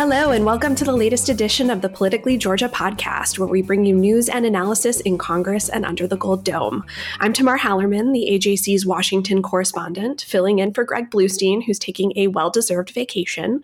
Hello, and welcome to the latest edition of the Politically Georgia podcast, where we bring you news and analysis in Congress and under the Gold Dome. I'm Tamar Hallerman, the AJC's Washington correspondent, filling in for Greg Bluestein, who's taking a well deserved vacation.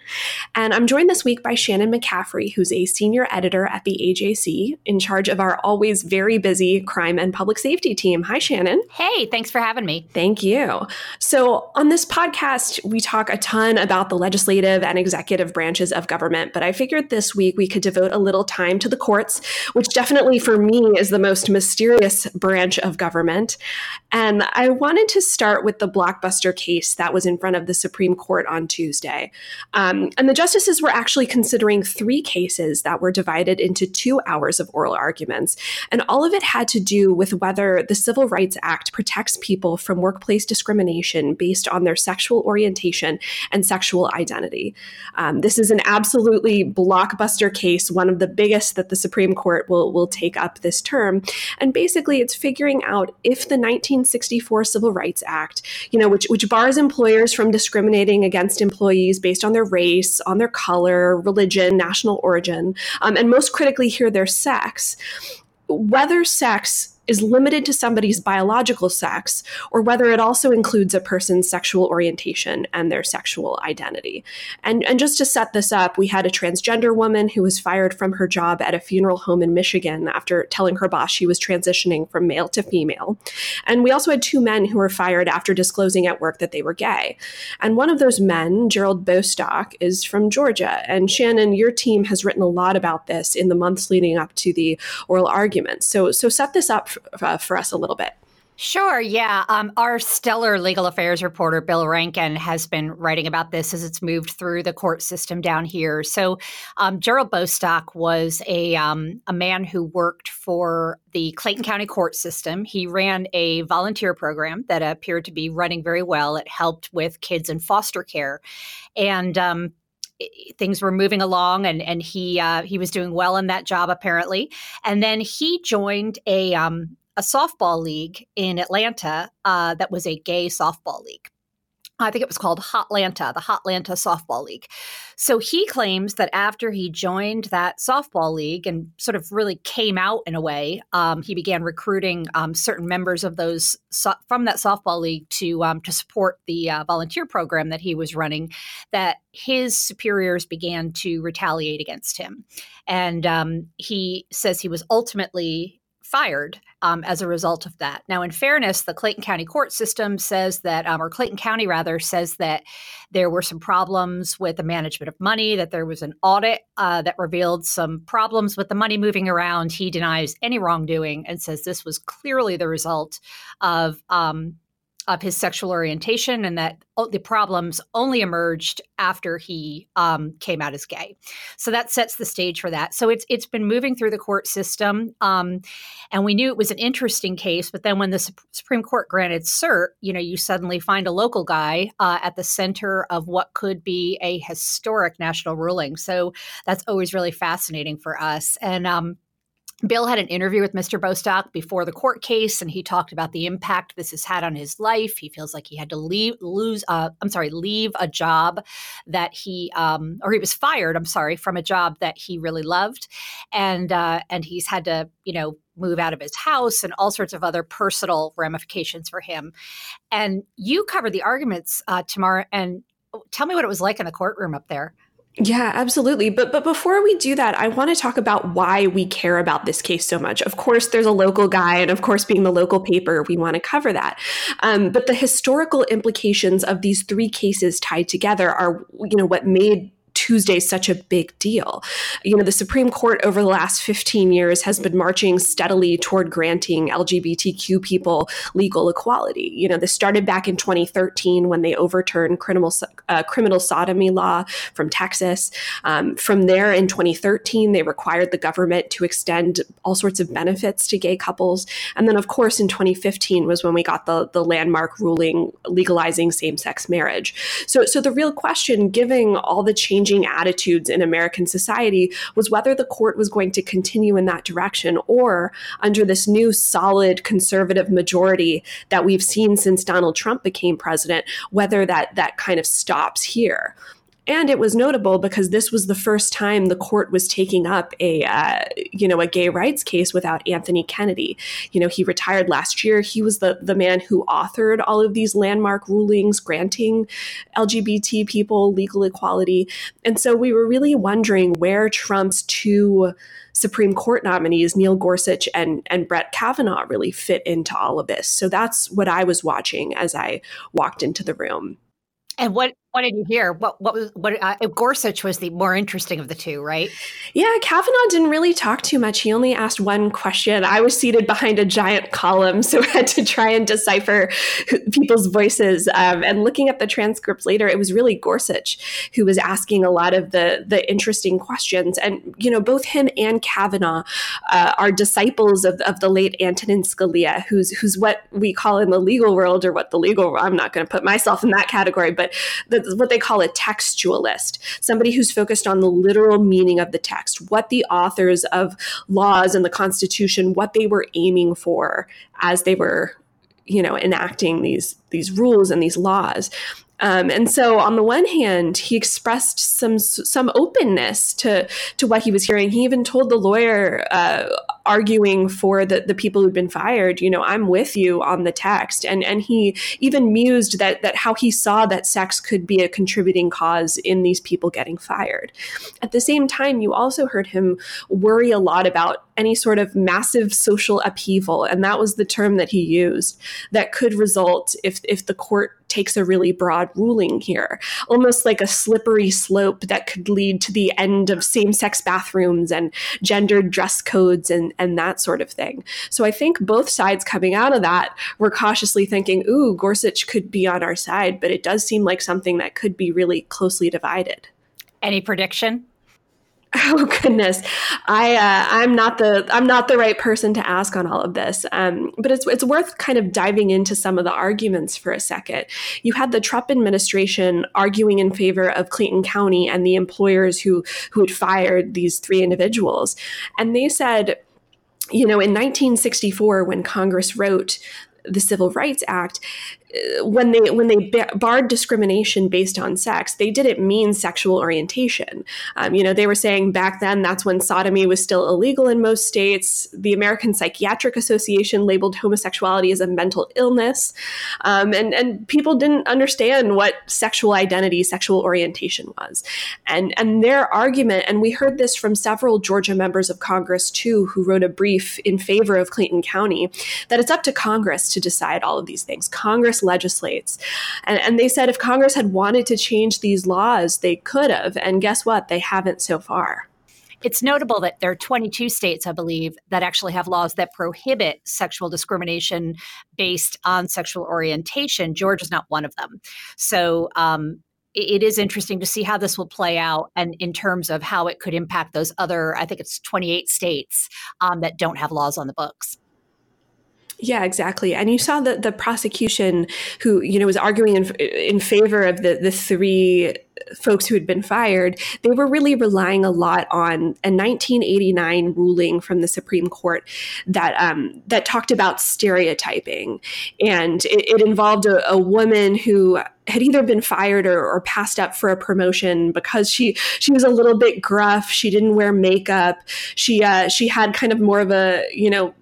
And I'm joined this week by Shannon McCaffrey, who's a senior editor at the AJC, in charge of our always very busy crime and public safety team. Hi, Shannon. Hey, thanks for having me. Thank you. So, on this podcast, we talk a ton about the legislative and executive branches of government government. But I figured this week we could devote a little time to the courts, which definitely for me is the most mysterious branch of government. And I wanted to start with the blockbuster case that was in front of the Supreme Court on Tuesday. Um, and the justices were actually considering three cases that were divided into two hours of oral arguments. And all of it had to do with whether the Civil Rights Act protects people from workplace discrimination based on their sexual orientation and sexual identity. Um, this is an absolutely blockbuster case, one of the biggest that the Supreme Court will, will take up this term. And basically, it's figuring out if the 1964 Civil Rights Act, you know, which, which bars employers from discriminating against employees based on their race, on their color, religion, national origin, um, and most critically here, their sex. Whether sex is limited to somebody's biological sex or whether it also includes a person's sexual orientation and their sexual identity. And, and just to set this up, we had a transgender woman who was fired from her job at a funeral home in Michigan after telling her boss she was transitioning from male to female. And we also had two men who were fired after disclosing at work that they were gay. And one of those men, Gerald Bostock, is from Georgia. And Shannon, your team has written a lot about this in the months leading up to the oral arguments. So, so set this up uh, for us a little bit. Sure, yeah. Um, our stellar legal affairs reporter, Bill Rankin, has been writing about this as it's moved through the court system down here. So, um, Gerald Bostock was a, um, a man who worked for the Clayton County court system. He ran a volunteer program that appeared to be running very well. It helped with kids in foster care. And um, things were moving along and and he uh, he was doing well in that job apparently. And then he joined a um, a softball league in Atlanta uh, that was a gay softball league I think it was called Hotlanta, the Hotlanta Softball League. So he claims that after he joined that softball league and sort of really came out in a way, um, he began recruiting um, certain members of those so- from that softball league to um, to support the uh, volunteer program that he was running. That his superiors began to retaliate against him, and um, he says he was ultimately fired um, as a result of that. Now, in fairness, the Clayton County court system says that, um, or Clayton County rather, says that there were some problems with the management of money, that there was an audit uh, that revealed some problems with the money moving around. He denies any wrongdoing and says this was clearly the result of um, of his sexual orientation and that the problems only emerged after he um, came out as gay. So that sets the stage for that. So it's it's been moving through the court system, um, and we knew it was an interesting case. But then when the Supreme Court granted cert, you know, you suddenly find a local guy uh, at the center of what could be a historic national ruling. So that's always really fascinating for us. And um, Bill had an interview with Mr. Bostock before the court case, and he talked about the impact this has had on his life. He feels like he had to leave, lose, uh, I'm sorry, leave a job that he, um, or he was fired. I'm sorry, from a job that he really loved, and uh, and he's had to, you know, move out of his house and all sorts of other personal ramifications for him. And you covered the arguments, uh, Tamar, and tell me what it was like in the courtroom up there. Yeah, absolutely. But but before we do that, I want to talk about why we care about this case so much. Of course, there's a local guy, and of course, being the local paper, we want to cover that. Um, but the historical implications of these three cases tied together are, you know, what made Tuesday such a big deal. You know, the Supreme Court over the last 15 years has been marching steadily toward granting LGBTQ people legal equality. You know, this started back in 2013 when they overturned criminal uh, criminal sodomy law from Texas. Um, from there, in 2013, they required the government to extend all sorts of benefits to gay couples. And then, of course, in 2015 was when we got the the landmark ruling legalizing same sex marriage. So, so the real question, given all the changes changing attitudes in American society was whether the court was going to continue in that direction or under this new solid conservative majority that we've seen since Donald Trump became president, whether that that kind of stops here. And it was notable because this was the first time the court was taking up a, uh, you know, a gay rights case without Anthony Kennedy. You know, he retired last year. He was the the man who authored all of these landmark rulings granting LGBT people legal equality. And so we were really wondering where Trump's two Supreme Court nominees, Neil Gorsuch and, and Brett Kavanaugh, really fit into all of this. So that's what I was watching as I walked into the room. And what did you hear? What what was what? Uh, Gorsuch was the more interesting of the two, right? Yeah, Kavanaugh didn't really talk too much. He only asked one question. I was seated behind a giant column, so I had to try and decipher people's voices. Um, and looking at the transcript later, it was really Gorsuch who was asking a lot of the the interesting questions. And you know, both him and Kavanaugh uh, are disciples of, of the late Antonin Scalia, who's who's what we call in the legal world, or what the legal I'm not going to put myself in that category, but the what they call a textualist, somebody who's focused on the literal meaning of the text, what the authors of laws and the Constitution, what they were aiming for as they were you know enacting these these rules and these laws um, and so, on the one hand, he expressed some some openness to to what he was hearing. He even told the lawyer uh, arguing for the, the people who'd been fired, you know, I'm with you on the text. And and he even mused that that how he saw that sex could be a contributing cause in these people getting fired. At the same time, you also heard him worry a lot about any sort of massive social upheaval, and that was the term that he used that could result if if the court takes a really broad ruling here, almost like a slippery slope that could lead to the end of same sex bathrooms and gendered dress codes and, and that sort of thing. So I think both sides coming out of that were cautiously thinking, ooh, Gorsuch could be on our side, but it does seem like something that could be really closely divided. Any prediction? Oh goodness, I uh, I'm not the I'm not the right person to ask on all of this. Um, but it's it's worth kind of diving into some of the arguments for a second. You had the Trump administration arguing in favor of Clayton County and the employers who who had fired these three individuals, and they said you know, in 1964, when Congress wrote the Civil Rights Act, when they when they barred discrimination based on sex, they didn't mean sexual orientation. Um, you know, they were saying back then that's when sodomy was still illegal in most states. The American Psychiatric Association labeled homosexuality as a mental illness, um, and and people didn't understand what sexual identity, sexual orientation was. And and their argument, and we heard this from several Georgia members of Congress too, who wrote a brief in favor of Clayton County, that it's up to Congress to decide all of these things. Congress legislates. And, and they said if Congress had wanted to change these laws, they could have. And guess what? They haven't so far. It's notable that there are 22 states, I believe, that actually have laws that prohibit sexual discrimination based on sexual orientation. Georgia's not one of them. So um, it is interesting to see how this will play out and in terms of how it could impact those other, I think it's 28 states um, that don't have laws on the books. Yeah, exactly. And you saw that the prosecution, who you know was arguing in, in favor of the the three folks who had been fired, they were really relying a lot on a 1989 ruling from the Supreme Court that um, that talked about stereotyping, and it, it involved a, a, woman who had either been fired or, or, passed up for a promotion because she she was a little bit gruff. She didn't wear makeup. She uh, she had kind of more of a you know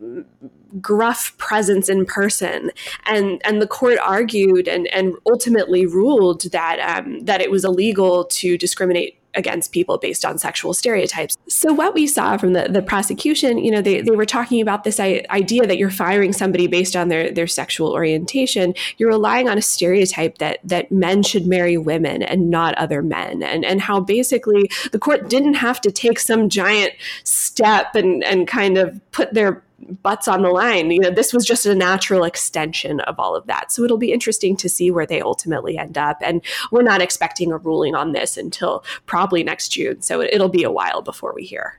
gruff presence in person. And and the court argued and and ultimately ruled that um, that it was illegal to discriminate against people based on sexual stereotypes. So what we saw from the, the prosecution, you know, they, they were talking about this idea that you're firing somebody based on their, their sexual orientation. You're relying on a stereotype that that men should marry women and not other men. And and how basically the court didn't have to take some giant step and, and kind of put their butts on the line. You know, this was just a natural extension of all of that. So it'll be interesting to see where they ultimately end up. And we're not expecting a ruling on this until probably next June. So it'll be a while before we hear.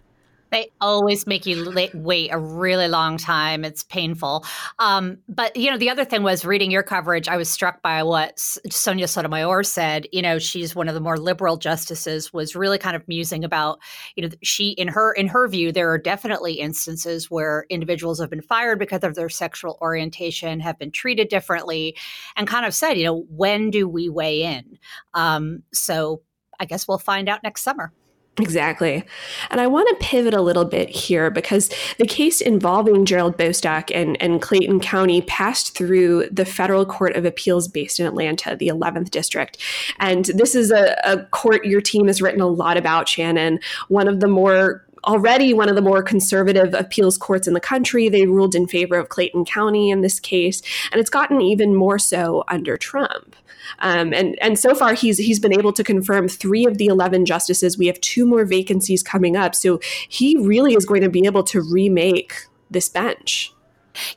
They always make you wait a really long time. It's painful. Um, but you know, the other thing was reading your coverage. I was struck by what Sonia Sotomayor said. You know, she's one of the more liberal justices. Was really kind of musing about. You know, she in her in her view, there are definitely instances where individuals have been fired because of their sexual orientation, have been treated differently, and kind of said, you know, when do we weigh in? Um, so I guess we'll find out next summer. Exactly. And I want to pivot a little bit here because the case involving Gerald Bostock and, and Clayton County passed through the Federal Court of Appeals based in Atlanta, the 11th District. And this is a, a court your team has written a lot about, Shannon. One of the more already one of the more conservative appeals courts in the country. They ruled in favor of Clayton County in this case, and it's gotten even more so under Trump. Um, and and so far he's he's been able to confirm three of the eleven justices. We have two more vacancies coming up, so he really is going to be able to remake this bench.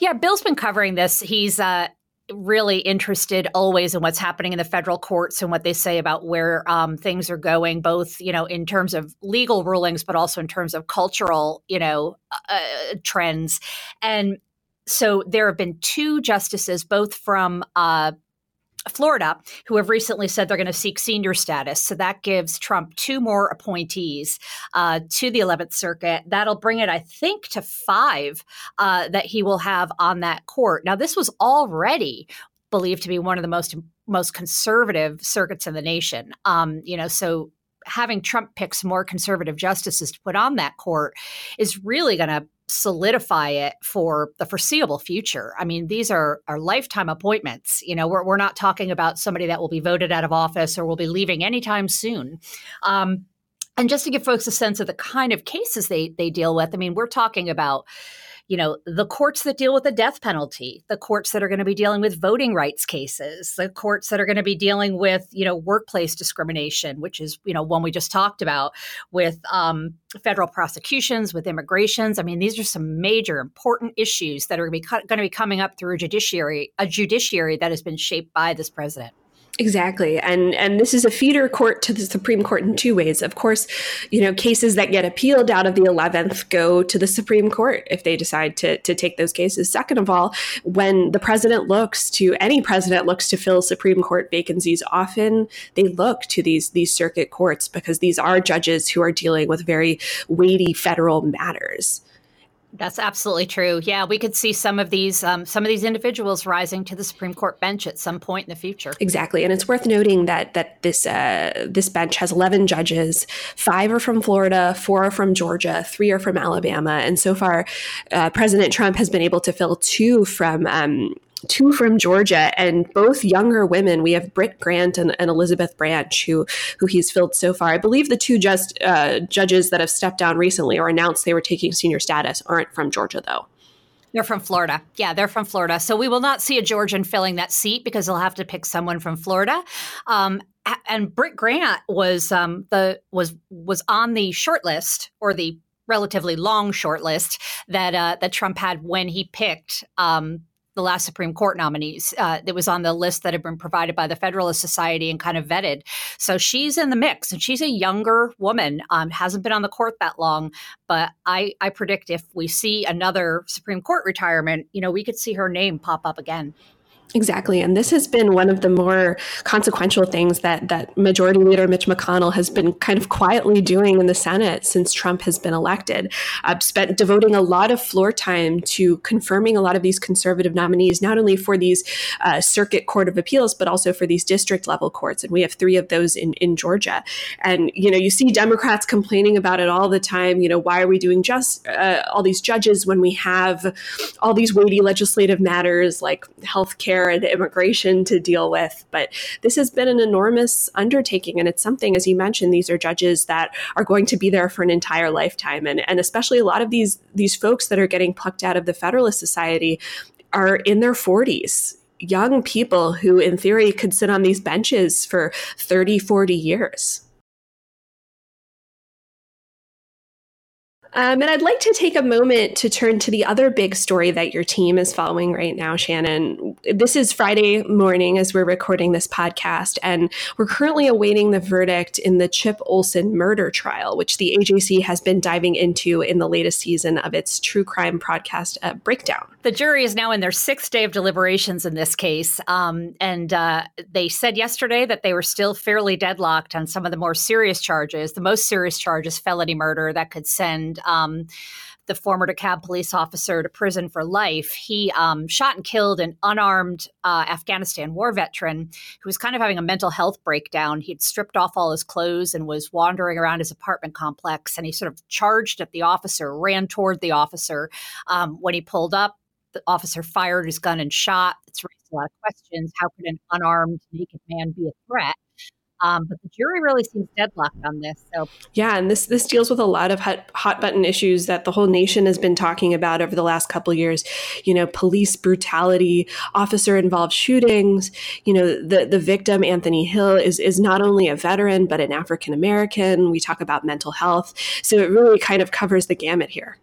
Yeah, Bill's been covering this. He's uh, really interested always in what's happening in the federal courts and what they say about where um, things are going, both you know in terms of legal rulings, but also in terms of cultural you know uh, trends. And so there have been two justices, both from uh, Florida, who have recently said they're going to seek senior status. So that gives Trump two more appointees uh, to the 11th Circuit. That'll bring it, I think, to five uh, that he will have on that court. Now, this was already believed to be one of the most most conservative circuits in the nation. Um, you know, so having Trump pick some more conservative justices to put on that court is really going to solidify it for the foreseeable future. I mean, these are, are lifetime appointments. You know, we're, we're not talking about somebody that will be voted out of office or will be leaving anytime soon. Um, and just to give folks a sense of the kind of cases they they deal with, I mean, we're talking about you know, the courts that deal with the death penalty, the courts that are going to be dealing with voting rights cases, the courts that are going to be dealing with, you know, workplace discrimination, which is, you know, one we just talked about with um, federal prosecutions, with immigrations. I mean, these are some major important issues that are going to be, going to be coming up through a judiciary, a judiciary that has been shaped by this president. Exactly. And and this is a feeder court to the Supreme Court in two ways. Of course, you know, cases that get appealed out of the 11th go to the Supreme Court if they decide to to take those cases. Second of all, when the president looks to any president looks to fill Supreme Court vacancies, often they look to these these circuit courts because these are judges who are dealing with very weighty federal matters. That's absolutely true. Yeah, we could see some of these um, some of these individuals rising to the Supreme Court bench at some point in the future. Exactly, and it's worth noting that that this uh, this bench has eleven judges. Five are from Florida, four are from Georgia, three are from Alabama, and so far, uh, President Trump has been able to fill two from um, two from Georgia, and both younger women. We have Britt Grant and, and Elizabeth Branch, who who he's filled so far. I believe the two just uh, judges that have stepped down recently or announced they were taking senior status aren't from Georgia, though. They're from Florida. Yeah, they're from Florida. So we will not see a Georgian filling that seat because they'll have to pick someone from Florida. Um, and Britt Grant was um, the was was on the short list or the relatively long short list that uh, that Trump had when he picked um, the last Supreme Court nominees. Uh, that was on the list that had been provided by the Federalist Society and kind of vetted. So she's in the mix, and she's a younger woman. Um, hasn't been on the court that long, but I, I predict if we see another Supreme Court retirement, you know, we could see her name pop up again. Exactly. And this has been one of the more consequential things that, that Majority Leader Mitch McConnell has been kind of quietly doing in the Senate since Trump has been elected. Uh, spent devoting a lot of floor time to confirming a lot of these conservative nominees, not only for these uh, circuit court of appeals, but also for these district level courts. And we have three of those in, in Georgia. And, you know, you see Democrats complaining about it all the time. You know, why are we doing just uh, all these judges when we have all these weighty legislative matters like health care? And immigration to deal with. But this has been an enormous undertaking. And it's something, as you mentioned, these are judges that are going to be there for an entire lifetime. And, and especially a lot of these, these folks that are getting plucked out of the Federalist Society are in their 40s young people who in theory could sit on these benches for 30 40 years Um, and I'd like to take a moment to turn to the other big story that your team is following right now, Shannon. This is Friday morning as we're recording this podcast, and we're currently awaiting the verdict in the Chip Olsen murder trial, which the AJC has been diving into in the latest season of its true crime podcast, uh, Breakdown. The jury is now in their sixth day of deliberations in this case, um, and uh, they said yesterday that they were still fairly deadlocked on some of the more serious charges. The most serious charge is felony murder that could send um, the former DeKalb police officer to prison for life. He um, shot and killed an unarmed uh, Afghanistan war veteran who was kind of having a mental health breakdown. He'd stripped off all his clothes and was wandering around his apartment complex. And he sort of charged at the officer, ran toward the officer. Um, when he pulled up, the officer fired his gun and shot. It's raised a lot of questions. How could an unarmed, naked man be a threat? Um, but the jury really seems deadlocked on this. So yeah, and this this deals with a lot of hot, hot button issues that the whole nation has been talking about over the last couple years. You know, police brutality, officer involved shootings. You know, the the victim Anthony Hill is is not only a veteran but an African American. We talk about mental health, so it really kind of covers the gamut here.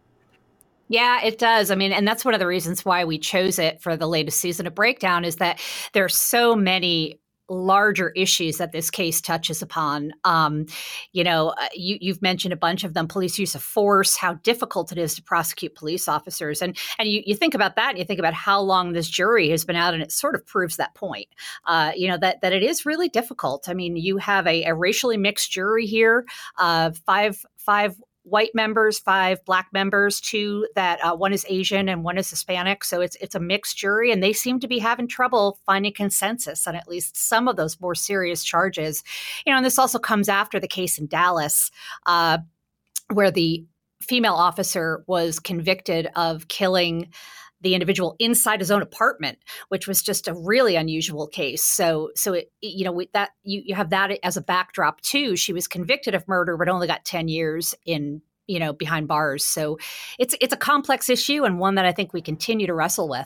Yeah, it does. I mean, and that's one of the reasons why we chose it for the latest season of Breakdown is that there are so many larger issues that this case touches upon. Um, you know, uh, you, have mentioned a bunch of them: police use of force, how difficult it is to prosecute police officers, and and you, you think about that, and you think about how long this jury has been out, and it sort of proves that point. Uh, you know that that it is really difficult. I mean, you have a, a racially mixed jury here, uh, five five white members, five black members, two that uh, one is Asian and one is Hispanic. So it's it's a mixed jury, and they seem to be having trouble finding consensus on at least some of those more serious charges. You know, and this also comes after the case in Dallas, uh, where the female officer was convicted of killing the individual inside his own apartment, which was just a really unusual case. So, so it, you know, that you, you have that as a backdrop too. She was convicted of murder, but only got 10 years in you know behind bars so it's it's a complex issue and one that i think we continue to wrestle with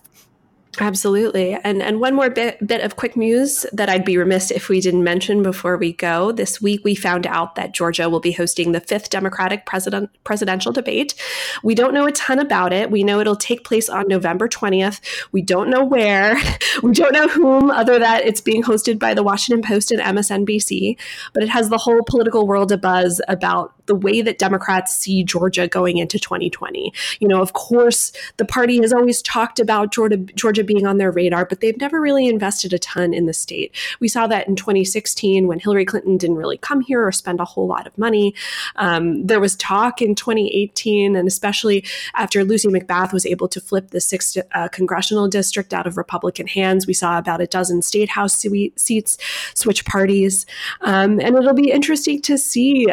Absolutely. And and one more bit bit of quick news that I'd be remiss if we didn't mention before we go. This week we found out that Georgia will be hosting the fifth Democratic president presidential debate. We don't know a ton about it. We know it'll take place on November 20th. We don't know where. we don't know whom other that it's being hosted by the Washington Post and MSNBC, but it has the whole political world a buzz about the way that Democrats see Georgia going into 2020. You know, of course, the party has always talked about Georgia, Georgia being on their radar, but they've never really invested a ton in the state. We saw that in 2016 when Hillary Clinton didn't really come here or spend a whole lot of money. Um, there was talk in 2018, and especially after Lucy McBath was able to flip the sixth uh, congressional district out of Republican hands, we saw about a dozen state house seats switch parties. Um, and it'll be interesting to see,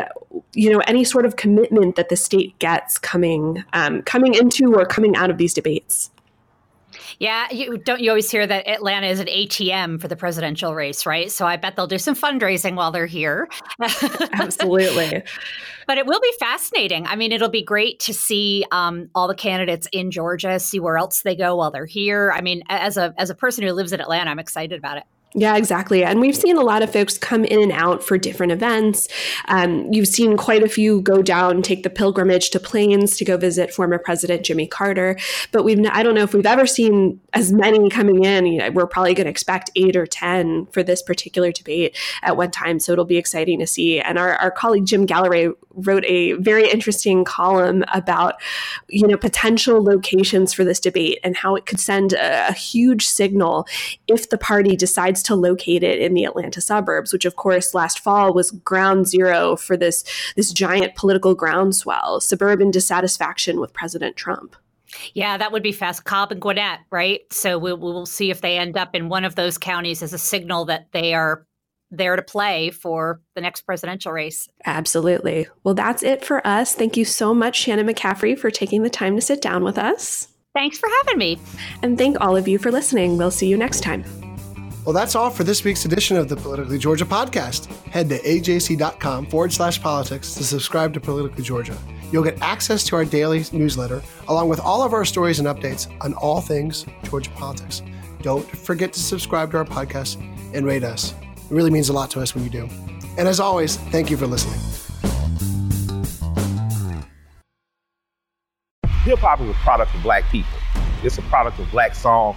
you know, any sort of commitment that the state gets coming um, coming into or coming out of these debates. Yeah, you don't you always hear that Atlanta is an ATM for the presidential race, right? So I bet they'll do some fundraising while they're here. Absolutely. but it will be fascinating. I mean, it'll be great to see um, all the candidates in Georgia, see where else they go while they're here. I mean, as a as a person who lives in Atlanta, I'm excited about it. Yeah, exactly. And we've seen a lot of folks come in and out for different events. Um, you've seen quite a few go down, take the pilgrimage to Plains to go visit former President Jimmy Carter. But we've, I don't know if we've ever seen as many coming in. You know, we're probably going to expect eight or 10 for this particular debate at one time. So it'll be exciting to see. And our, our colleague Jim Galloway wrote a very interesting column about, you know, potential locations for this debate and how it could send a, a huge signal if the party decides to locate it in the Atlanta suburbs, which of course last fall was ground zero for this this giant political groundswell, suburban dissatisfaction with President Trump. Yeah, that would be fast. Cobb and Gwinnett, right? So we, we will see if they end up in one of those counties as a signal that they are there to play for the next presidential race. Absolutely. Well, that's it for us. Thank you so much, Shannon McCaffrey, for taking the time to sit down with us. Thanks for having me. And thank all of you for listening. We'll see you next time. Well, that's all for this week's edition of the Politically Georgia podcast. Head to ajc.com forward slash politics to subscribe to Politically Georgia. You'll get access to our daily newsletter, along with all of our stories and updates on all things Georgia politics. Don't forget to subscribe to our podcast and rate us. It really means a lot to us when you do. And as always, thank you for listening. Hip hop is a product of black people. It's a product of black song